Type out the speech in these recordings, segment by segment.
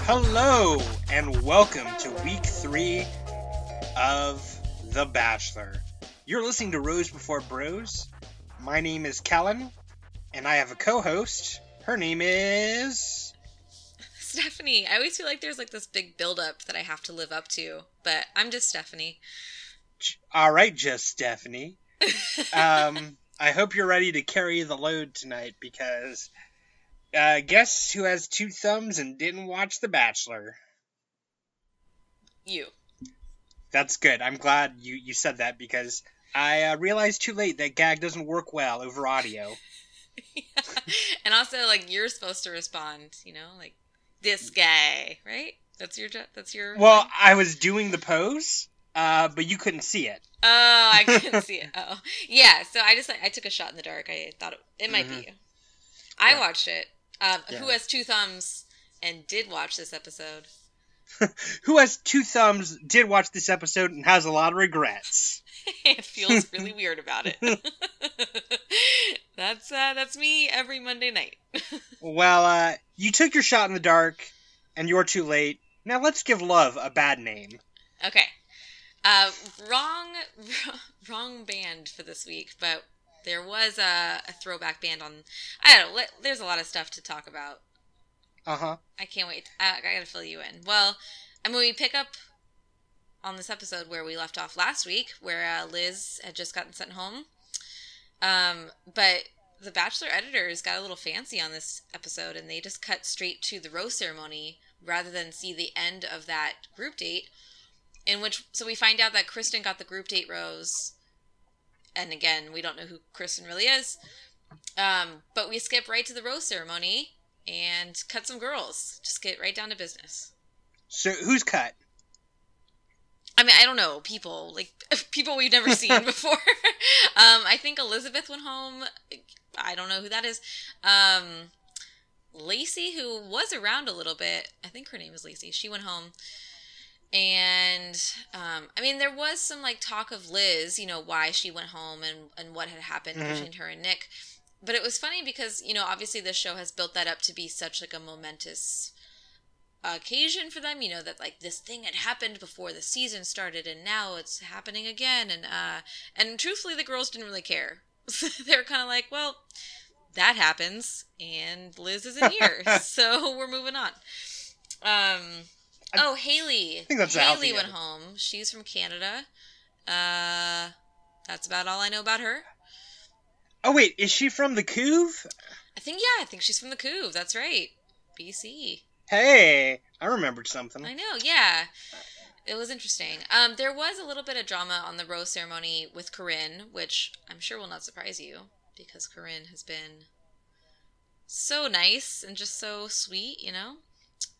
Hello, and welcome to week three of The Bachelor. You're listening to Rose Before Bros. My name is Kellen, and I have a co host. Her name is. Stephanie. I always feel like there's like this big buildup that I have to live up to, but I'm just Stephanie. All right, just Stephanie. um, I hope you're ready to carry the load tonight because uh, guess who has two thumbs and didn't watch The Bachelor? You. That's good. I'm glad you, you said that because I uh, realized too late that gag doesn't work well over audio. yeah. And also, like you're supposed to respond, you know, like this guy, right? That's your that's your. Well, I was doing the pose, uh, but you couldn't see it. Oh, I couldn't see it. Oh, yeah. So I just I took a shot in the dark. I thought it, it might mm-hmm. be you. I yeah. watched it. Um, yeah. Who has two thumbs and did watch this episode? who has two thumbs, did watch this episode, and has a lot of regrets. it feels really weird about it. that's uh, that's me every Monday night. well, uh, you took your shot in the dark, and you're too late. Now let's give love a bad name. Okay. Uh, wrong, wrong band for this week, but there was a, a throwback band on. I don't know. There's a lot of stuff to talk about. Uh huh. I can't wait. I, I gotta fill you in. Well, I mean, we pick up on this episode where we left off last week, where uh, Liz had just gotten sent home. Um, but the Bachelor editors got a little fancy on this episode, and they just cut straight to the rose ceremony rather than see the end of that group date. In which, so we find out that Kristen got the group date rose, and again, we don't know who Kristen really is. Um, but we skip right to the rose ceremony and cut some girls. Just get right down to business. So who's cut? I mean, I don't know. People like people we've never seen before. um, I think Elizabeth went home. I don't know who that is. Um, Lacey, who was around a little bit, I think her name is Lacey. She went home, and um, I mean, there was some like talk of Liz, you know, why she went home and and what had happened mm-hmm. between her and Nick. But it was funny because you know, obviously, this show has built that up to be such like a momentous occasion for them you know that like this thing had happened before the season started and now it's happening again. And uh and truthfully the girls didn't really care. They're kind of like well that happens and liz isn't here. So we're moving on. Um oh haley. I think that's haley went home. She's from canada. Uh that's about all i know about her. Oh wait is she from the couve? I think yeah i think she's from the couve. That's right. Bc Hey, I remembered something. I know, yeah. It was interesting. Um, there was a little bit of drama on the rose ceremony with Corinne, which I'm sure will not surprise you because Corinne has been so nice and just so sweet, you know?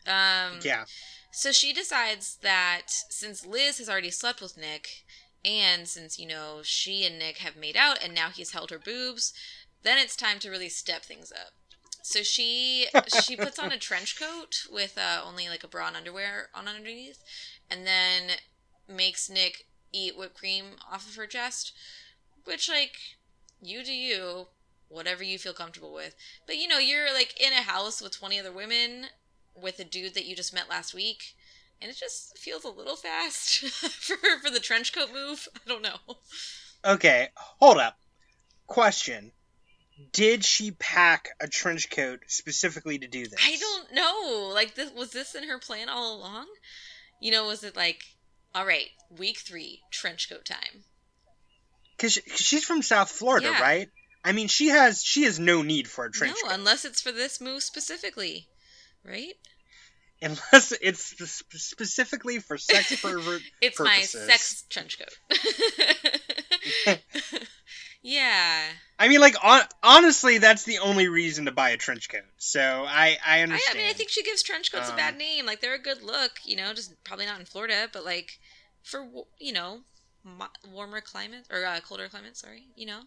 Um, yeah. So she decides that since Liz has already slept with Nick, and since, you know, she and Nick have made out and now he's held her boobs, then it's time to really step things up. So she she puts on a trench coat with uh, only like a bra and underwear on underneath, and then makes Nick eat whipped cream off of her chest, which like you do you, whatever you feel comfortable with. But you know you're like in a house with twenty other women with a dude that you just met last week. And it just feels a little fast for for the trench coat move. I don't know. Okay, hold up. Question did she pack a trench coat specifically to do this? I don't know. Like, this, was this in her plan all along? You know, was it like, all right, week three, trench coat time? Because she, she's from South Florida, yeah. right? I mean, she has she has no need for a trench no, coat. unless it's for this move specifically, right? Unless it's specifically for sex pervert. it's purposes. my sex trench coat. Yeah. I mean, like, on, honestly, that's the only reason to buy a trench coat. So I, I understand. I, I mean, I think she gives trench coats um, a bad um, name. Like, they're a good look, you know, just probably not in Florida, but like for you know warmer climate or uh, colder climate. Sorry, you know,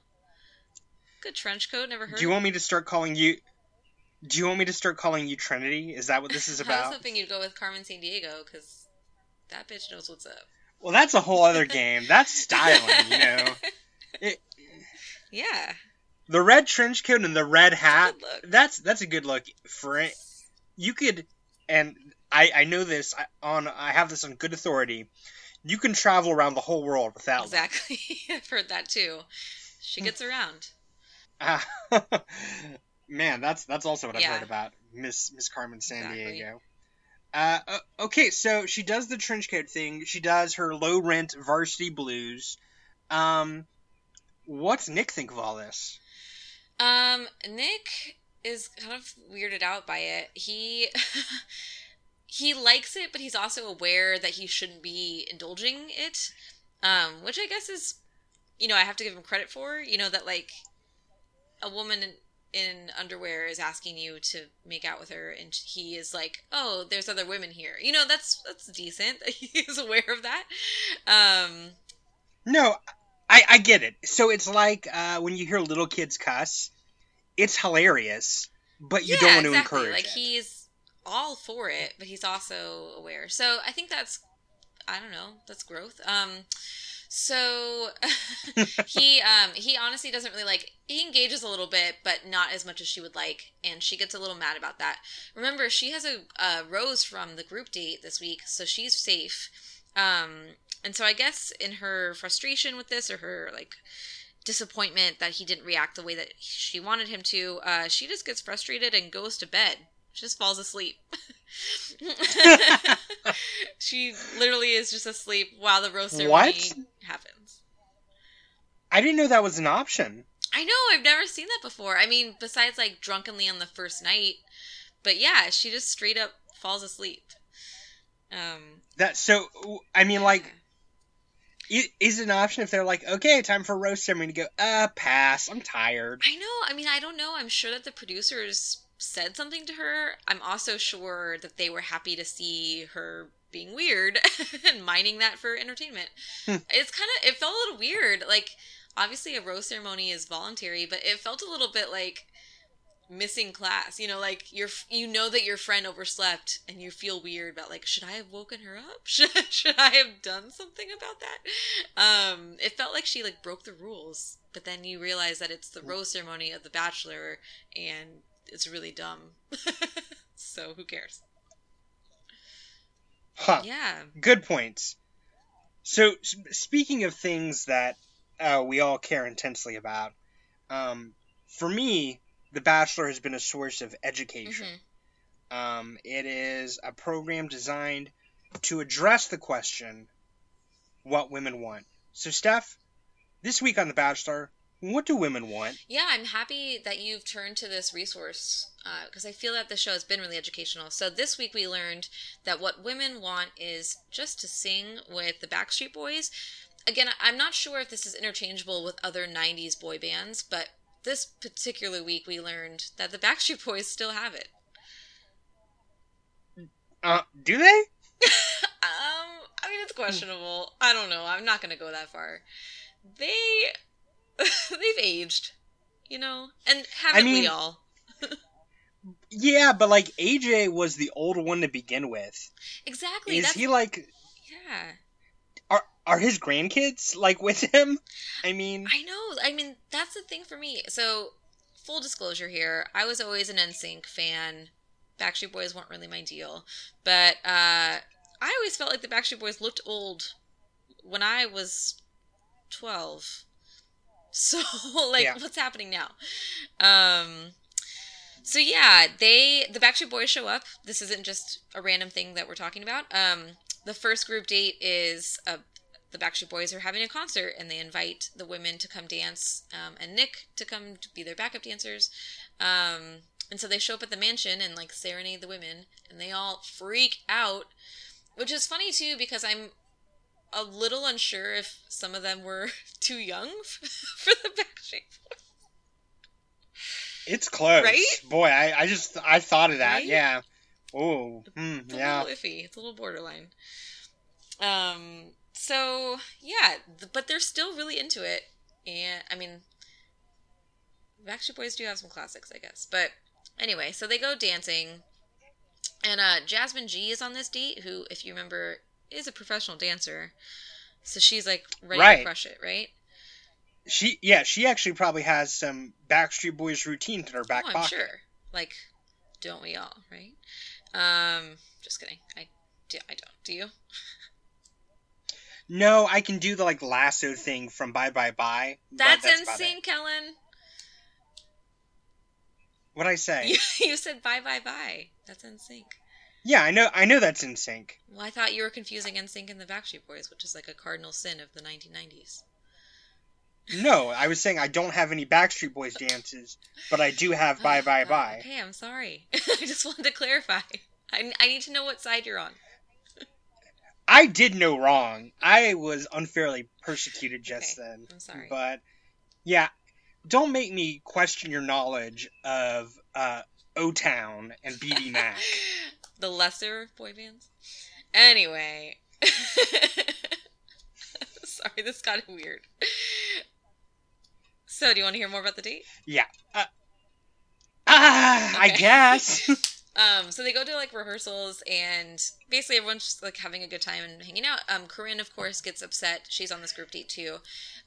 good trench coat. Never heard. Do you want me to start calling you? Do you want me to start calling you Trinity? Is that what this is about? I was hoping you'd go with Carmen Sandiego because that bitch knows what's up. Well, that's a whole other game. That's styling, you know. It, yeah. The red trench coat and the red hat. That's that's a good look for it. You could, and I I know this I- on I have this on good authority. You can travel around the whole world with that. look. Exactly. I've heard that too. She gets around. Ah, man, that's that's also what I've Yeah. heard about Miss Miss Carmen San Exactly. Diego. Uh, okay, so she does the trench coat thing. She does her low rent varsity blues. Um, what's Nick think of all this? Um, Nick is kind of weirded out by it. He he likes it, but he's also aware that he shouldn't be indulging it. Um, which I guess is, you know, I have to give him credit for. You know that like a woman in, in underwear is asking you to make out with her, and he is like, "Oh, there's other women here." You know, that's that's decent. he is aware of that. Um, No, I I get it. So it's like uh, when you hear little kids cuss, it's hilarious, but you don't want to exactly. encourage Like it. he's all for it, but he's also aware. So I think that's I don't know, that's growth. Um so he um he honestly doesn't really like he engages a little bit, but not as much as she would like, and she gets a little mad about that. Remember, she has a, a rose from the group date this week, so she's safe. Um and so I guess in her frustration with this or her like disappointment that he didn't react the way that she wanted him to, uh, she just gets frustrated and goes to bed. She just falls asleep. she literally is just asleep while the rose ceremony What? happens. I didn't know that was an option. I know, I've never seen that before. I mean, besides like drunkenly on the first night. But yeah, she just straight up falls asleep. Um, That so I mean like is it an option if they're like okay time for rose ceremony to go uh pass I'm tired. I know. I mean, I don't know. I'm sure that the producers said something to her. I'm also sure that they were happy to see her being weird and mining that for entertainment. Hmm. it's kind of it felt a little weird. Like obviously a rose ceremony is voluntary, but it felt a little bit like missing class. You know, like you're you know that your friend overslept and you feel weird about like should I have woken her up? Should should I have done something about that? Um, it felt like she like broke the rules, but then you realize that it's the rose ceremony of the bachelor and it's really dumb. so who cares? Huh. Yeah. Good points. So speaking of things that uh, we all care intensely about, um, for me, The Bachelor has been a source of education. Mhm. Um, it is a program designed to address the question, what women want. So, Steph, this week on The Bachelor, what do women want? Yeah, I'm happy that you've turned to this resource because I feel that the show has been really educational. So this week we learned that what women want is just to sing with the Backstreet Boys. Again, I'm not sure if this is interchangeable with other 90s boy bands, but this particular week we learned that the Backstreet Boys still have it. Uh, do they? Um, I mean, it's questionable. I don't know. I'm not going to go that far. They, they've aged, you know, and haven't we mean, all? Yeah, but like AJ was the old one to begin with. Exactly. Is he like yeah. Are his grandkids like with him? I mean, I know. I mean, that's the thing for me. So, full disclosure here, I was always an NSYNC fan. Backstreet Boys weren't really my deal, but uh, I always felt like the Backstreet Boys looked old when I was twelve. So, like, Yeah. what's happening now? Um. So yeah, they the Backstreet Boys show up. This isn't just a random thing that we're talking about. Um, the first group date is a the Backstreet Boys are having a concert and they invite the women to come dance um, and Nick to come to be their backup dancers. Um, and so they show up at the mansion and like serenade the women and they all freak out, which is funny too because I'm a little unsure if some of them were too young for the Backstreet Boys. it's close. Right? Boy, I, I just I thought of that. Right? Yeah. Oh, hmm, It's a yeah. little iffy. It's a little borderline. Um. So yeah, th- but they're still really into it, and I mean, Backstreet Boys do have some classics, I guess. But anyway, so they go dancing, and uh, Jasmine G is on this date, who, if you remember, is a professional dancer. So she's like ready Right. to crush it, right? She yeah, she actually probably has some Backstreet Boys routines in her back oh, I'm pocket. sure. Like, don't we all, right? Um, just kidding. I, do, I don't. Do you? No, I can do the like lasso thing from Bye Bye Bye. That's, about it. insane, Kellen. What'd I say? You, you said bye bye bye. That's NSYNC. Yeah, I know. I know that's NSYNC. Well, I thought you were confusing NSYNC and the Backstreet Boys, which is like a cardinal sin of the 1990s. No, I was saying I don't have any Backstreet Boys dances, but I do have Bye ah, Bye Oh, Bye. Okay, I'm sorry. I just wanted to clarify. I, I need to know what side you're on. I did no wrong. I was unfairly persecuted just Okay, then. I'm sorry. But yeah, don't make me question your knowledge of uh, O Town and BD Mac. the lesser boy bands. Anyway. Sorry, this got weird. So, do you want to hear more about the date? yeah. Uh, ah, I guess. Um, so they go to like rehearsals, and basically everyone's just like having a good time and hanging out. Um, Corinne, of course, gets upset. She's on this group date too.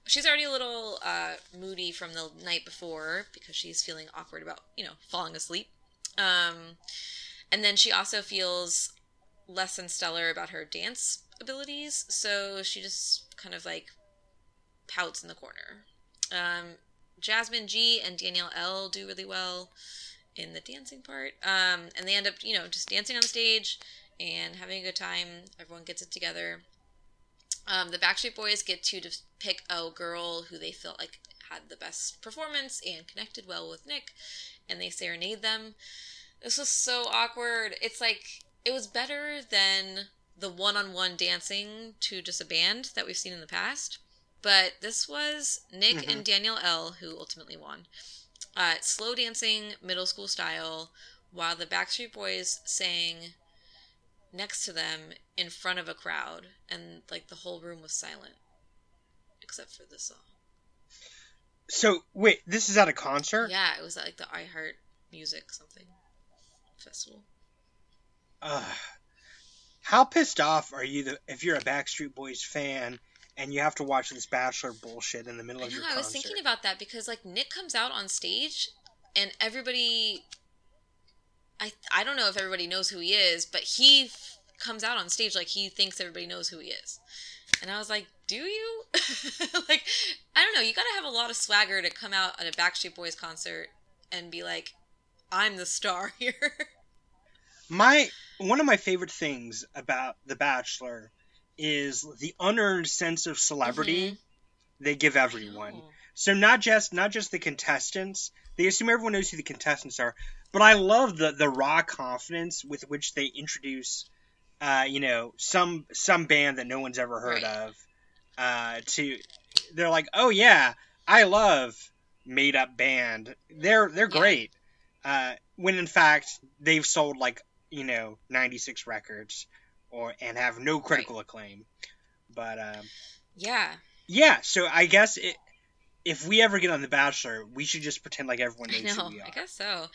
She's already a little uh, moody from the night before because she's feeling awkward about you know falling asleep. Um, and then she also feels less than stellar about her dance abilities, so she just kind of like pouts in the corner. Um, Jasmine G and Danielle L do really well in the dancing part. Um, and they end up, you know, just dancing on stage and having a good time. Everyone gets it together. Um, the Backstreet Boys get to just pick a girl who they felt like had the best performance and connected well with Nick, and they serenade them. This was so awkward. It's like it was better than the one-on-one dancing to just a band that we've seen in the past. But this was Nick Mhm. and Danielle L who ultimately won. Uh, slow dancing, middle school style, while the Backstreet Boys sang next to them in front of a crowd, and like the whole room was silent, except for the song. so wait, this is at a concert. Yeah, it was at like the iHeart Music something festival. Ugh. how pissed off are you the, if you're a Backstreet Boys fan and you have to watch this Bachelor bullshit in the middle I of know. your I concert? was thinking about that because like Nick comes out on stage, and everybody. I I don't know if everybody knows who he is, but he f- comes out on stage like he thinks everybody knows who he is, and I was like, "Do you?" like, I don't know. You got to have a lot of swagger to come out at a Backstreet Boys concert and be like, "I'm the star here." My one of my favorite things about The Bachelor is the unearned sense of celebrity Mhm. they give everyone. Oh. So not just not just the contestants. They assume everyone knows who the contestants are, but I love the the raw confidence with which they introduce, uh, you know, some some band that no one's ever heard Right. of. Uh, to they're like, oh yeah, I love made up band. They're they're Yeah. great. Uh, when in fact they've sold like you know 96 records or and have no critical acclaim. But um, Yeah. yeah, so I guess it, if we ever get on The Bachelor, we should just pretend like everyone knows know. who we are. I guess so.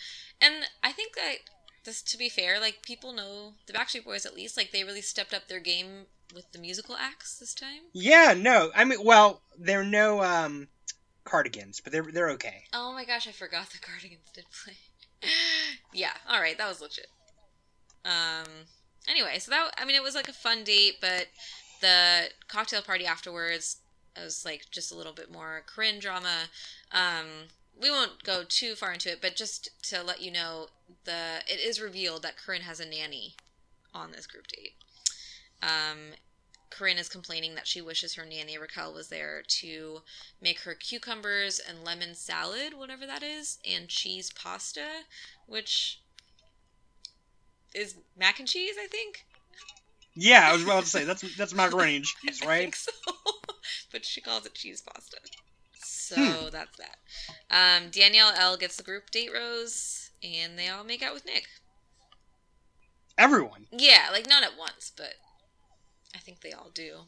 And I think that this, to be fair, like people know the Backstreet Boys at least. Like they really stepped up their game with the musical acts this time. Yeah, no, I mean, well, there are no um, cardigans, but they're they're okay. Oh my gosh, I forgot the Cardigans did play. yeah. All right, that was legit. Um. Anyway, so that I mean, it was like a fun date, but the cocktail party afterwards was like just a little bit more Corinne drama. Um, we won't go too far into it, but just to let you know, the it is revealed that Corinne has a nanny on this group date. Um, Corinne is complaining that she wishes her nanny Raquel was there to make her cucumbers and lemon salad, whatever that is, and cheese pasta, which is mac and cheese, I think. Yeah, I was about to say that's that's macaroni and cheese, I right? think so. but she calls it cheese pasta. So Hmm. that's that. Um, Danielle L gets the group date rose, and they all make out with Nick. Everyone. Yeah, like not at once, but I think they all do.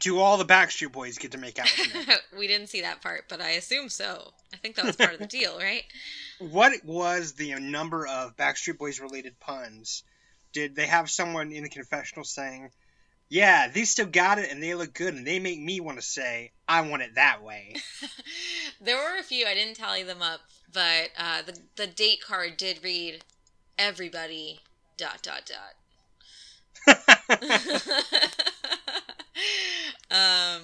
Do all the Backstreet Boys get to make out we didn't see that part, but I assume so. I think that was part of the deal, right? what was the number of Backstreet Boys related puns? Did they have someone in the confessional saying, Yeah, they still got it and they look good and they make me want to say, I want it that way. there were a few, I didn't tally them up, but uh, the, the date card did read everybody dot dot dot. um,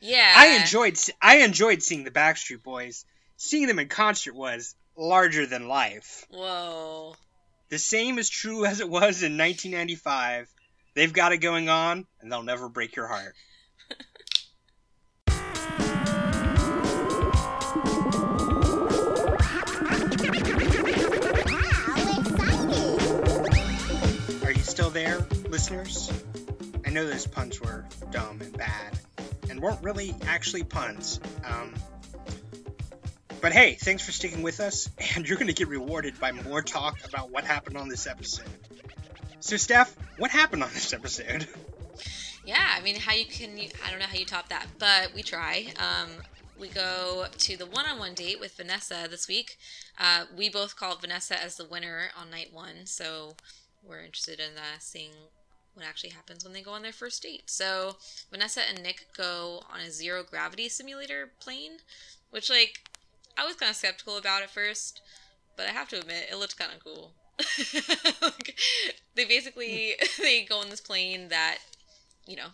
yeah. I enjoyed I enjoyed seeing the Backstreet Boys. Seeing them in concert was larger than life. Whoa. The same is true as it was in 1995. They've got it going on, and they'll never break your heart. Are you still there, listeners? I know those puns were dumb and bad, and weren't really actually puns. Um, but hey, thanks for sticking with us, and you're going to get rewarded by more talk about what happened on this episode. So, Steph, what happened on this episode? Yeah, I mean, how you can, I don't know how you top that, but we try. Um, we go to the one on one date with Vanessa this week. Uh, we both called Vanessa as the winner on night one, so we're interested in uh, seeing what actually happens when they go on their first date. So, Vanessa and Nick go on a zero gravity simulator plane, which, like, I was kind of skeptical about at first, but I have to admit, it looked kind of cool. like, they basically hmm. they go on this plane that you know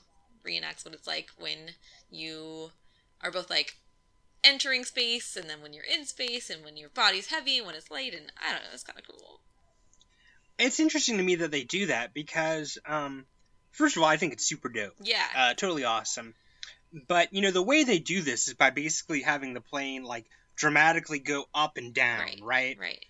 reenacts what it's like when you are both like entering space and then when you're in space and when your body's heavy and when it's light and I don't know, it's kind of cool. It's interesting to me that they do that because, um, first of all, I think it's super dope. Yeah. Uh, totally awesome. But you know the way they do this is by basically having the plane like dramatically go up and down, right? Right. right.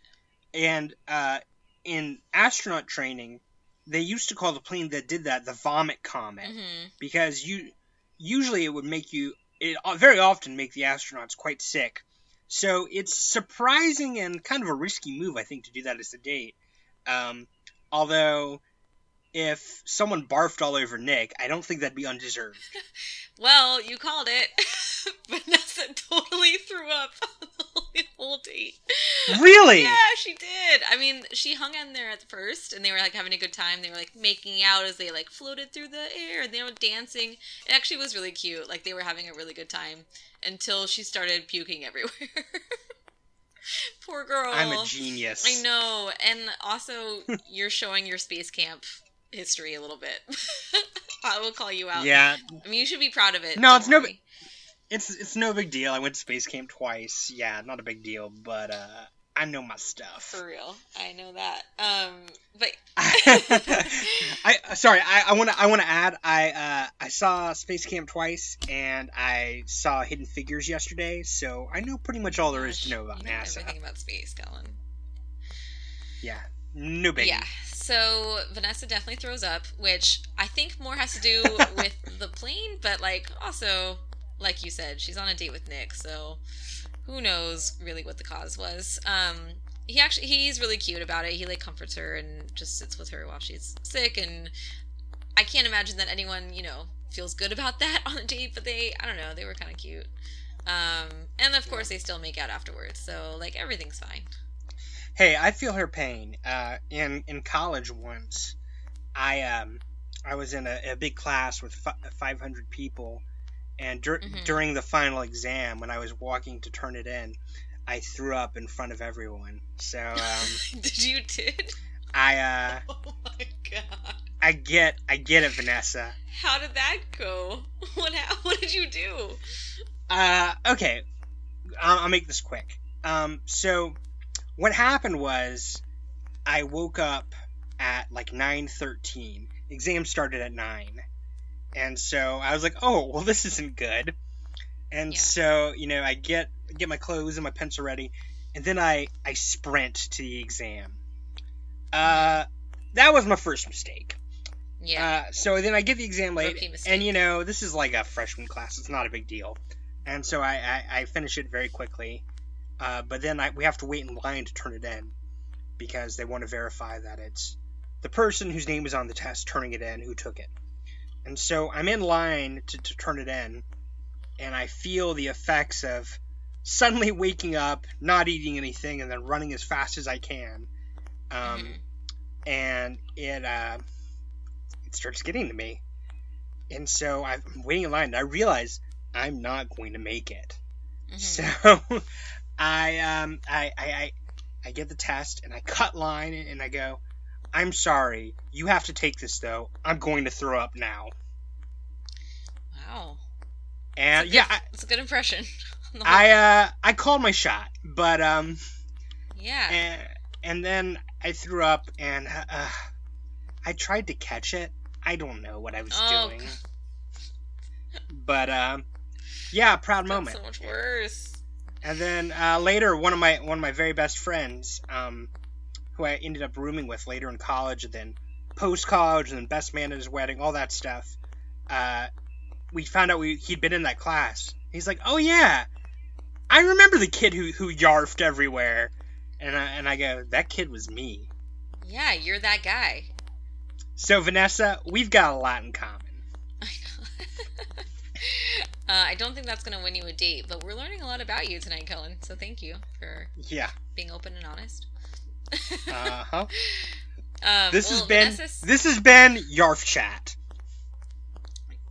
And uh, in astronaut training, they used to call the plane that did that the vomit comet mm-hmm. because you usually it would make you it very often make the astronauts quite sick. So it's surprising and kind of a risky move, I think, to do that as a date. Um, although, if someone barfed all over Nick, I don't think that'd be undeserved. well, you called it. Vanessa totally threw up on the whole date. Really? Yeah, she did. I mean, she hung in there at first, and they were like having a good time. They were like making out as they like floated through the air, and they were dancing. It actually was really cute. Like they were having a really good time until she started puking everywhere. Poor girl. I'm a genius. I know, and also you're showing your space camp history a little bit. I will call you out. Yeah. I mean, you should be proud of it. No, it's worry. no. It's it's no big deal. I went to space camp twice. Yeah, not a big deal, but uh, I know my stuff. For real, I know that. Um, but I sorry, I I want to I want to add. I uh, I saw Space Camp twice, and I saw Hidden Figures yesterday, so I know pretty much all there is to know about you know NASA. Everything about space, Kellen. Yeah, no. Yeah. So Vanessa definitely throws up, which I think more has to do with the plane, but like also, like you said, she's on a date with Nick, so who knows really what the cause was. Um, he actually he's really cute about it. He like comforts her and just sits with her while she's sick, and I can't imagine that anyone you know feels good about that on a date, but they I don't know they were kind of cute. Um, and of course they still make out afterwards, so like everything's fine. Hey, I feel her pain. Uh, in in college once, I um, I was in a, a big class with f- 500 people, and dur- mm-hmm. during the final exam, when I was walking to turn it in, I threw up in front of everyone. So um, did you did? I uh, oh my god. I get I get it, Vanessa. How did that go? What what did you do? Uh, okay, I'll, I'll make this quick. Um, so what happened was I woke up at like 9:13. Exam started at 9. And so I was like, "Oh, well this isn't good." And yeah. so, you know, I get get my clothes and my pencil ready, and then I I sprint to the exam. Uh that was my first mistake. Yeah. Uh, so then I get the exam late, and you know, this is like a freshman class. It's not a big deal. And so I, I, I finish it very quickly. Uh, but then I, we have to wait in line to turn it in because they want to verify that it's the person whose name is on the test turning it in who took it. And so I'm in line to, to turn it in, and I feel the effects of suddenly waking up, not eating anything, and then running as fast as I can. Um, mm-hmm. And it uh, it starts getting to me. and so I'm waiting in line. And I realize I'm not going to make it. Mhm. So I um I, I I I get the test and I cut line and I go, I'm sorry, you have to take this though. I'm going to throw up now. Wow. And yeah, I, it's a good impression. on the whole- I uh I called my shot, but um yeah. and, and then I threw up and uh, I tried to catch it. I don't know what I was Oh, doing. But um yeah, proud That's moment. so much worse. And then uh, later, one of my one of my very best friends, um, who I ended up rooming with later in college, and then post college, and then best man at his wedding, all that stuff. Uh, we found out we, he'd been in that class. He's like, "Oh yeah, I remember the kid who who yarfed everywhere." And I, and I go, "That kid was me." Yeah, you're that guy. So Vanessa, we've got a lot in common. I know. uh, I don't think that's going to win you a date, but we're learning a lot about you tonight, Kellen. So thank you for Yeah. being open and honest. Uh huh. um, This well, has been Vanessa's- this has been Yarf Chat.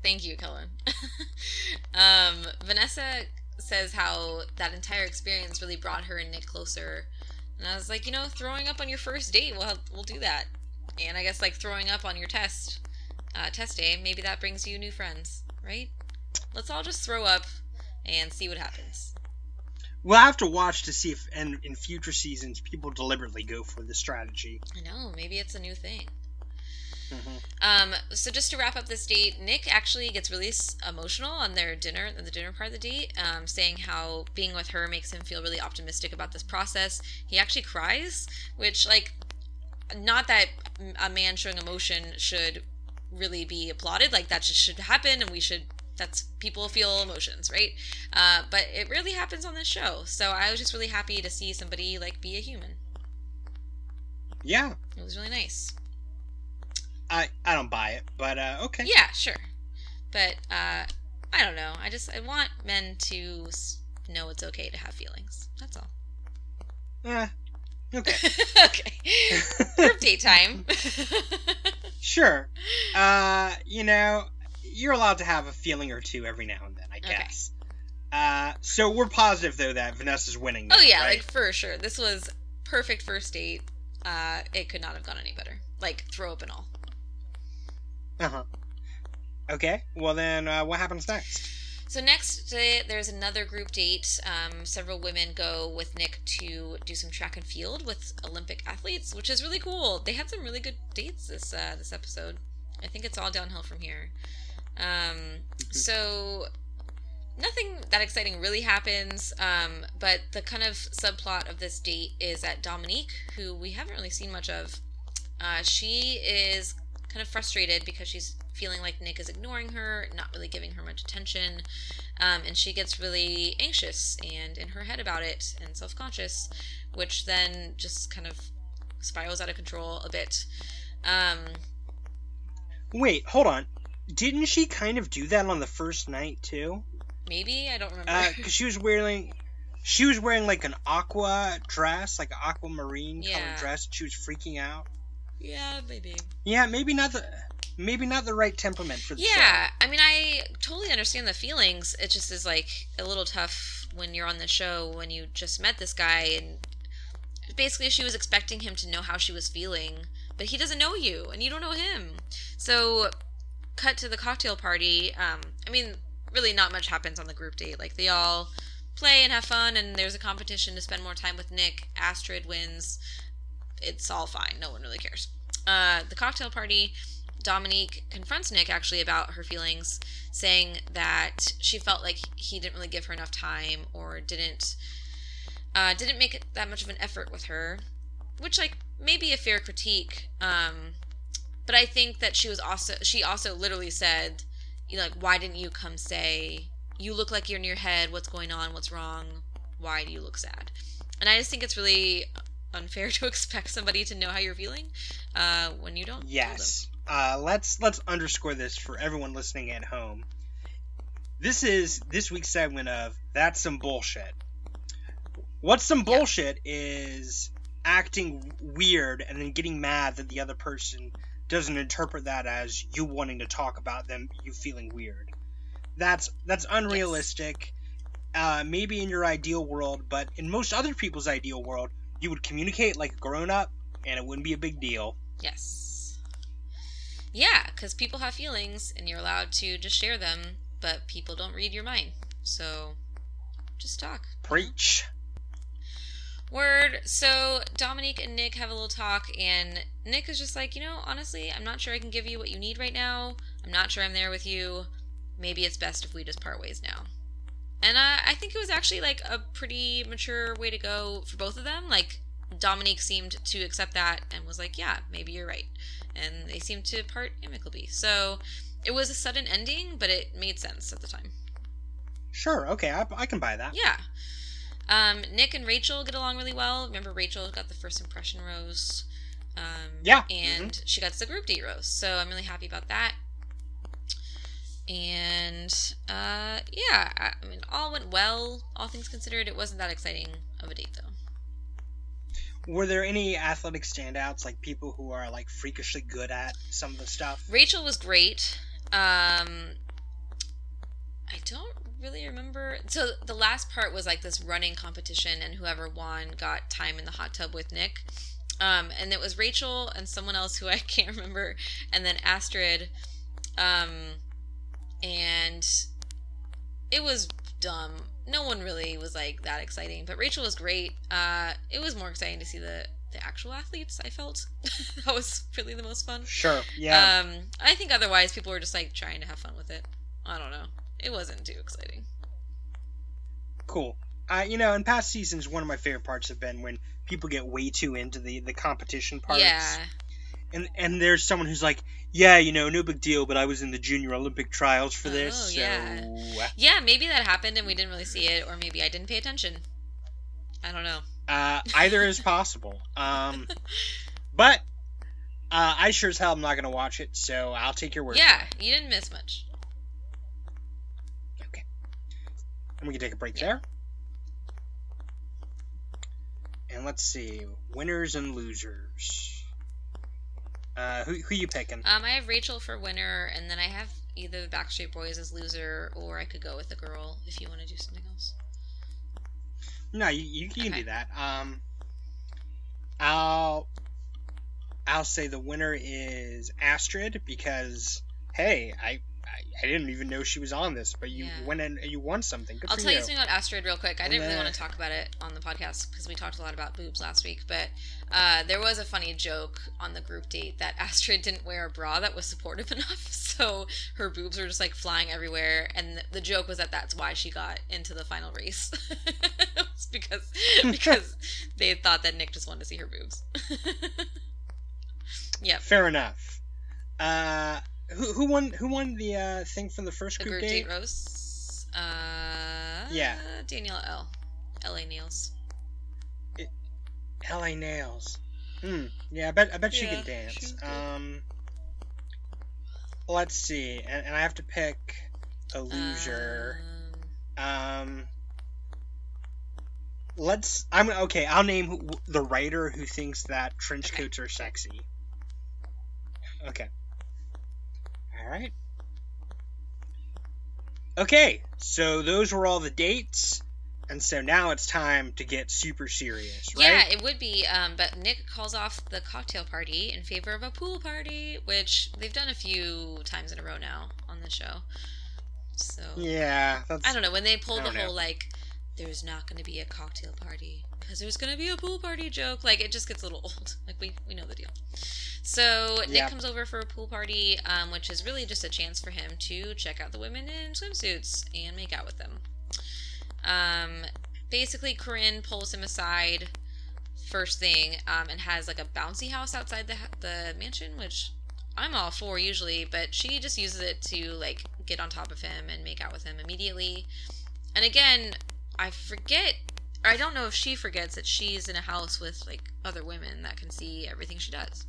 Thank you, Kellen. um, Vanessa says how that entire experience really brought her and Nick closer. And I was like, you know, throwing up on your first date, we'll we'll do that. And I guess like throwing up on your test, uh, test day, maybe that brings you new friends, right? Let's all just throw up and see what happens. We'll have to watch to see if in, in future seasons people deliberately go for the strategy. I know, maybe it's a new thing. Mhm. Um, so just to wrap up this date, Nick actually gets really emotional on their dinner, the dinner part of the date, um, saying how being with her makes him feel really optimistic about this process. He actually cries, which like, not that a man showing emotion should really be applauded. Like that just should happen, and we should. That's people feel emotions, right? Uh, but it really happens on this show. So I was just really happy to see somebody like be a human. Yeah, It was really nice. I I don't buy it, but uh, okay. Yeah, sure. But uh, I don't know. I just I want men to know it's okay to have feelings. That's all. Eh, okay, okay. Group date time. sure. Uh, you know, you're allowed to have a feeling or two every now and then, I Okay. guess. Uh, so we're positive though that Vanessa's winning. now, oh yeah, right? like for sure. This was perfect first date. Uh, it could not have gone any better. Like throw up and all. uh huh. Okay, well then, uh, what happens next? So next, uh, there's another group date. Um, several women go with Nick to do some track and field with Olympic athletes, which is really cool. They had some really good dates this uh, this episode. I think it's all downhill from here. Um, so nothing that exciting really happens. Um, but the kind of subplot of this date is that Dominique, who we haven't really seen much of, uh, she is kind of frustrated because she's feeling like Nick is ignoring her, not really giving her much attention, um, and she gets really anxious and in her head about it and self conscious, which then just kind of spirals out of control a bit. Um, Wait, hold on. Didn't she kind of do that on the first night too? maybe I don't remember. because Uh, she was wearing she was wearing like an aqua dress like an aquamarine Yeah. colored dress she was freaking out yeah, maybe. yeah maybe not the maybe not the right temperament for the Yeah, I mean, I totally understand the feelings. It just is like a little tough when you're on the show when you just met this guy and basically she was expecting him to know how she was feeling, but he doesn't know you and you don't know him. So, cut to the cocktail party. Um, I mean, really not much happens on the group date. Like they all play and have fun, and there's a competition to spend more time with Nick. Astrid wins. It's all fine. No one really cares. Uh, the cocktail party. Dominique confronts Nick actually about her feelings, saying that she felt like he didn't really give her enough time or didn't uh, didn't make that much of an effort with her, which like may be a fair critique. Um, but I think that she was also she also literally said, you know, like why didn't you come say you look like you're in your head? What's going on? What's wrong? Why do you look sad? And I just think it's really unfair to expect somebody to know how you're feeling uh, when you don't. yes uh, let's let's underscore this for everyone listening at home this is this week's segment of that's some bullshit what's some bullshit is acting weird and then getting mad that the other person doesn't interpret that as you wanting to talk about them, you feeling weird. That's that's unrealistic. Uh, maybe in your ideal world, but in most other people's ideal world, you would communicate like a grown up, and it wouldn't be a big deal. Yes. Yeah, because people have feelings, and you're allowed to just share them, but people don't read your mind. So, just talk. Preach. Word. So Dominique and Nick have a little talk, and Nick is just like, you know, honestly, I'm not sure I can give you what you need right now. I'm not sure I'm there with you. Maybe it's best if we just part ways now. And uh, I think it was actually like a pretty mature way to go for both of them. Like Dominique seemed to accept that and was like, yeah, maybe you're right. And they seemed to part amicably. So it was a sudden ending, but it made sense at the time. Sure. Okay, I, I can buy that. Yeah. Um, Nick and Rachel get along really well. Remember, Rachel got the first impression rose. Um, Yeah, And she got the group date rose. So I'm really happy about that. And uh, yeah, I, I mean, all went well. All things considered, it wasn't that exciting of a date though. Were there any athletic standouts, like people who are like freakishly good at some of the stuff? Rachel was great. Um, I don't really remember. So the last part was like this running competition, and whoever won got time in the hot tub with Nick. Um, and it was Rachel and someone else who I can't remember, and then Astrid. Um, and it was dumb. No one really was like that exciting, but Rachel was great. Uh, it was more exciting to see the the actual athletes. I felt that was really the most fun. Sure. Yeah. Um, I think otherwise people were just like trying to have fun with it. I don't know. It wasn't too exciting. cool. Uh, you know, in past seasons, one of my favorite parts have been when people get way too into the the competition parts. Yeah. And and there's someone who's like, yeah, you know, no big deal, but I was in the Junior Olympic trials for this. Oh, so yeah. Yeah, maybe that happened and we didn't really see it, or maybe I didn't pay attention. I don't know. uh, either is possible. Um, but uh, I sure as hell am not going to watch it, so I'll take your word. Yeah, you didn't miss much. And we can take a break there. And let's see, winners and losers. Uh, who who you picking? Um, I have Rachel for winner, and then I have either the Backstreet Boys as loser, or I could go with the girl if you want to do something else. No, you you, you can do that. Um, I'll I'll say the winner is Astrid because hey, I I, I didn't even know she was on this, but you Yeah. went and you won something. Good I'll tell you. you. something about Astrid real quick. I didn't really want to talk about it on the podcast because we talked a lot about boobs last week, but uh, there was a funny joke on the group date that Astrid didn't wear a bra that was supportive enough, so her boobs were just like flying everywhere, and the joke was that that's why she got into the final race. because because they thought that Nick just wanted to see her boobs. yep, Fair enough. Uh, who, who won? Who won the uh, thing from the first a group, group date? date rose. Uh, Yeah. Danielle L. L.A. Nails. L.A. Nails. Hmm. Yeah, I bet I bet she can dance. good. Um. Let's see, and, and I have to pick a loser. Um, Um. Let's. I'm okay. I'll name who, the writer who thinks that trench Okay. coats are sexy. Okay. All right. Okay, so those were all the dates, and so now it's time to get super serious, right? Yeah, it would be. Um, but Nick calls off the cocktail party in favor of a pool party, which they've done a few times in a row now on the show. So Yeah, that's. I don't know when they pulled the don't know. whole "There's not going to be a cocktail party because there's going to be a pool party" joke. Like it just gets a little old. Like we we know the deal. So Nick Yeah. comes over for a pool party, um, which is really just a chance for him to check out the women in swimsuits and make out with them. Um, basically, Corinne pulls him aside first thing um, and has like a bouncy house outside the the mansion, which I'm all for usually, but she just uses it to like get on top of him and make out with him immediately. And again, I forget, or I don't know if she forgets that she's in a house with like other women that can see everything she does.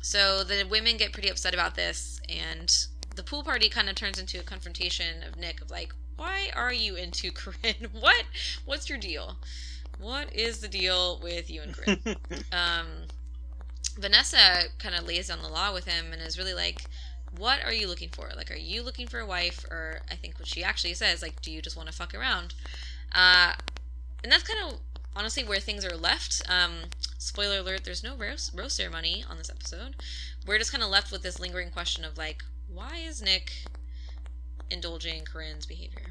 So the women get pretty upset about this, and the pool party kind of turns into a confrontation of Nick of like, why are you into Corinne? What? What's your deal? What is the deal with you and Corinne? um, Vanessa kind of lays down the law with him and is really like, what are you looking for? Like, are you looking for a wife? Or I think what she actually says, like, do you just want to fuck around? Uh, and that's kind of honestly where things are left. Um, spoiler alert: there's no rose, rose ceremony on this episode. We're just kind of left with this lingering question of like, why is Nick indulging Corinne's behavior?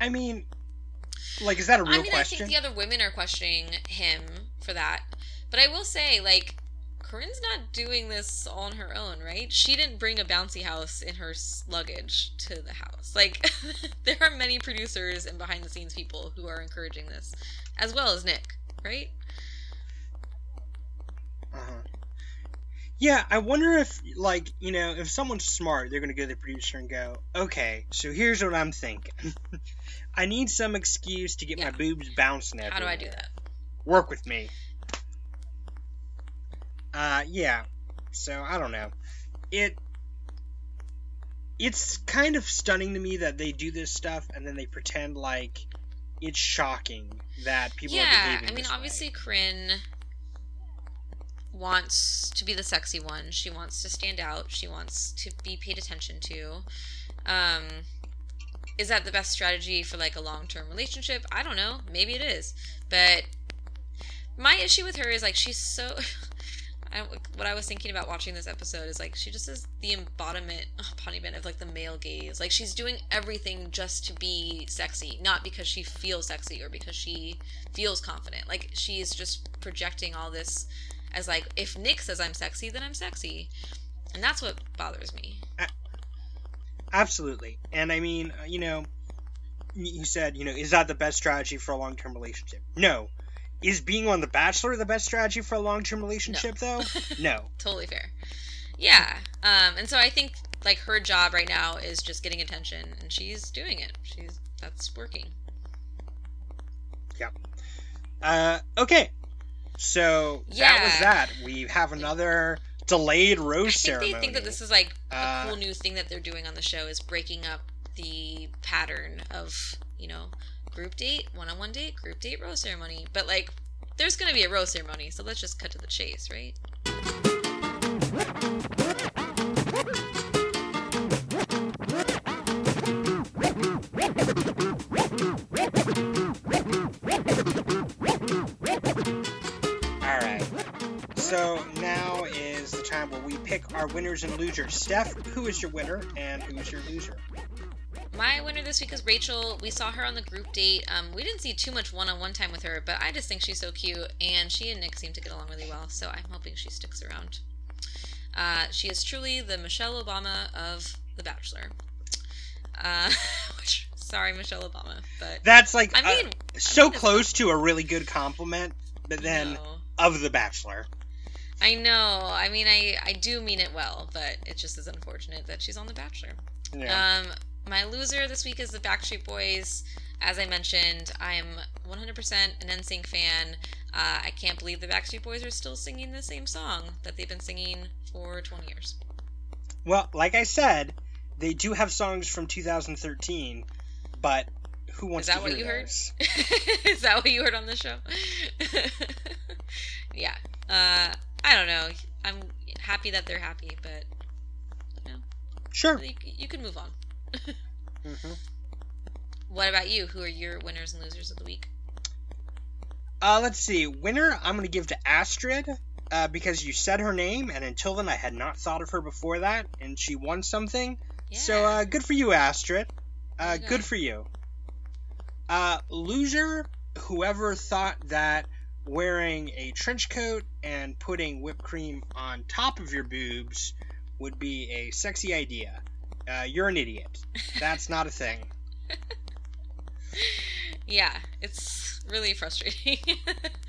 I mean, like, is that a real I mean, question? I think the other women are questioning him for that. But I will say, like, Corinne's not doing this on her own, right? She didn't bring a bouncy house in her luggage to the house. Like, there are many producers and behind the scenes people who are encouraging this, as well as Nick, right? Uh-huh. Yeah, I wonder if, like, you know, if someone's smart, they're going to go to the producer and go, okay, so here's what I'm thinking. I need some excuse to get Yeah. my boobs bouncing How do I do that? Work with me. Uh, yeah. So, I don't know. It. It's kind of stunning to me that they do this stuff and then they pretend like it's shocking that people are yeah, behaving I mean, this way. obviously, Corinne wants to be the sexy one. She wants to stand out. She wants to be paid attention to. Um, is that the best strategy for like a long term relationship? I don't know. Maybe it is. But my issue with her is like she's so. I, what I was thinking about watching this episode is like she just is the embodiment, embodiment of like the male gaze. Like she's doing everything just to be sexy, not because she feels sexy or because she feels confident. Like she's just projecting all this as like if Nick says I'm sexy, then I'm sexy, and that's what bothers me. Absolutely. And I mean, uh, you know, you said, you know, is that the best strategy for a long term relationship? No. Is being on The Bachelor the best strategy for a long term relationship, though? No. Totally fair. Yeah. Um, and so I think like her job right now is just getting attention, and she's doing it. She's that's working. Uh, okay. So that was that. We have another delayed I rose think ceremony. they think that this is like a Uh, cool new thing that they're doing on the show is breaking up the pattern of you know group date, one-on-one date, group date, rose ceremony. But like, there's gonna be a rose ceremony, so let's just cut to the chase, right. So now is the time where we pick our winners and losers. Steph, who is your winner and who is your loser? My winner this week is Rachel. We saw her on the group date. Um, we didn't see too much one-on-one time with her, but I just think she's so cute, and she and Nick seem to get along really well. So I'm hoping she sticks around. Uh, she is truly the Michelle Obama of The Bachelor. Uh, which, sorry, Michelle Obama, but That's like I uh, mean, so mean, close to a really good compliment, but then no. of The Bachelor. I know. I mean, I I do mean it well, but it just is unfortunate that she's on The Bachelor. Yeah. Um, my loser this week is the Backstreet Boys. As I mentioned, I'm 100% an NSYNC fan. Uh, I can't believe the Backstreet Boys are still singing the same song that they've been singing for 20 years. Well, like I said, they do have songs from 2013, but who wants to hear Is that what you heard? is that what you heard on the show? yeah. Uh, I don't know. I'm happy that they're happy, but you know, Sure. you, you can move on. Hmm What about you? Who are your winners and losers of the week? Uh, let's see. Winner, I'm going to give to Astrid uh, because you said her name, and until then, I had not thought of her before that, and she won something. Yeah. So, uh, good for you, Astrid. Uh, good for you. Uh, loser, whoever thought that wearing a trench coat and putting whipped cream on top of your boobs would be a sexy idea. Uh, you're an idiot. That's not a thing. Yeah, it's really frustrating.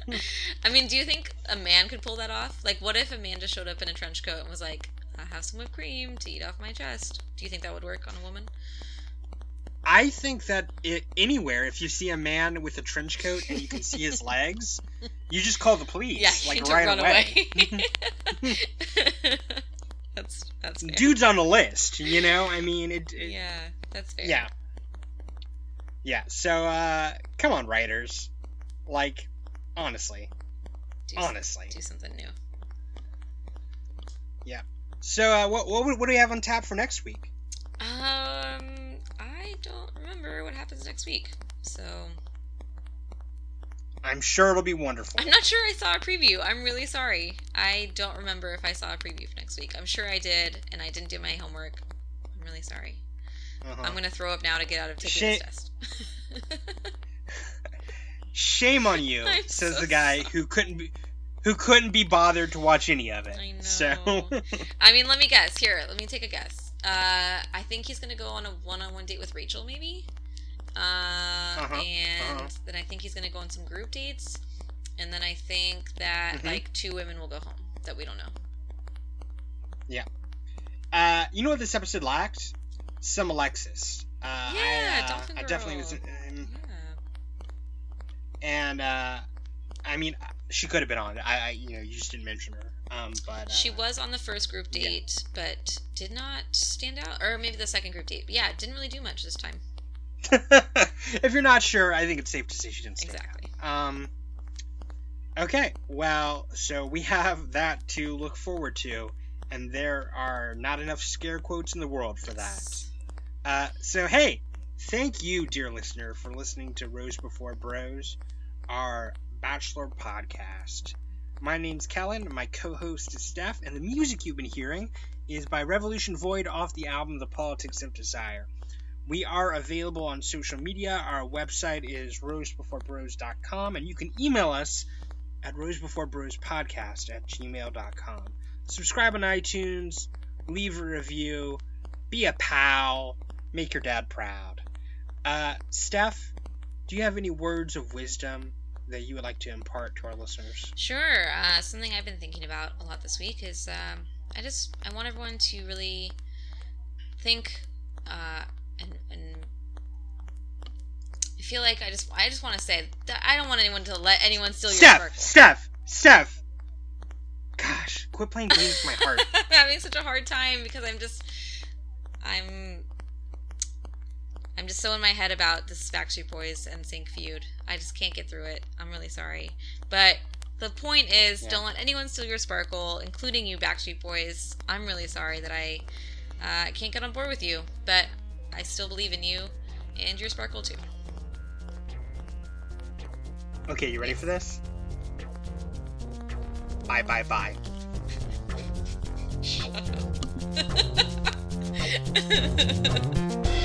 I mean, do you think a man could pull that off? Like, what if a man just showed up in a trench coat and was like, I have some whipped cream to eat off my chest? Do you think that would work on a woman? I think that it, anywhere, if you see a man with a trench coat and you can see his legs, you just call the police, Yeah, like right run away. away. That's fair. Dude's on the list, you know. I mean, it. it Yeah, that's fair. yeah. Yeah. So, uh, come on, writers. Like, honestly, Do Honestly. do something new. Yeah. So, uh, what, what what do we have on tap for next week? Um, I don't remember what happens next week, so I'm sure it'll be wonderful. I'm not sure I saw a preview. I'm really sorry. I don't remember if I saw a preview for next week. I'm sure I did, and I didn't do my homework. I'm really sorry. Uh-huh. I'm gonna throw up now to get out of taking Shit. this test. Shame on you, I'm says so the guy who couldn't be who couldn't be bothered to watch any of it. I know. So, I mean, let me guess. Here, let me take a guess. Uh, I think he's gonna go on a one-on-one date with Rachel, maybe. Uh, Uh-huh, and uh-huh. then I think he's gonna go on some group dates, and then I think that Mhm. like two women will go home that we don't know. Yeah. Uh, you know what this episode lacked? Some Alexis. Uh, Yeah, I, uh, Dolphin I definitely was, um, Yeah. and uh, I mean, she could have been on. I, I, you know, you just didn't mention her. Um, but uh, She was on the first group yeah. date, but did not stand out. Or maybe the second group date. Yeah, didn't really do much this time. If you're not sure, I think it's safe to say she didn't out. Exactly. Um. Okay, well, so we have that to look forward to, and there are not enough scare quotes in the world for that. Uh, so hey, thank you, dear listener, for listening to Rose Before Bros, our Bachelor podcast. My name's Kellen, my co-host is Steph, and the music you've been hearing is by Revolution Void off the album The Politics of Desire. We are available on social media. Our website is rosebeforebros.com, and you can email us at rosebeforebrospodcast at gmail.com. Subscribe on iTunes, leave a review, be a pal, make your dad proud. Uh, Steph, do you have any words of wisdom that you would like to impart to our listeners? Sure. Uh, something I've been thinking about a lot this week is um, I just I want everyone to really think uh, and and I feel like I just I just want to say that I don't want anyone to let anyone steal your Steph, sparkle. Steph, Steph. Gosh, quit playing games with my heart. I'm having such a hard time because I'm just I'm I'm just so in my head about this Backstreet Boys and NSYNC feud. I just can't get through it. I'm really sorry. But the point is, Yeah. don't let anyone steal your sparkle, including you, Backstreet Boys. I'm really sorry that I uh, can't get on board with you, but I still believe in you and your sparkle too. Okay, you ready for this? Bye, bye, bye. Shut up.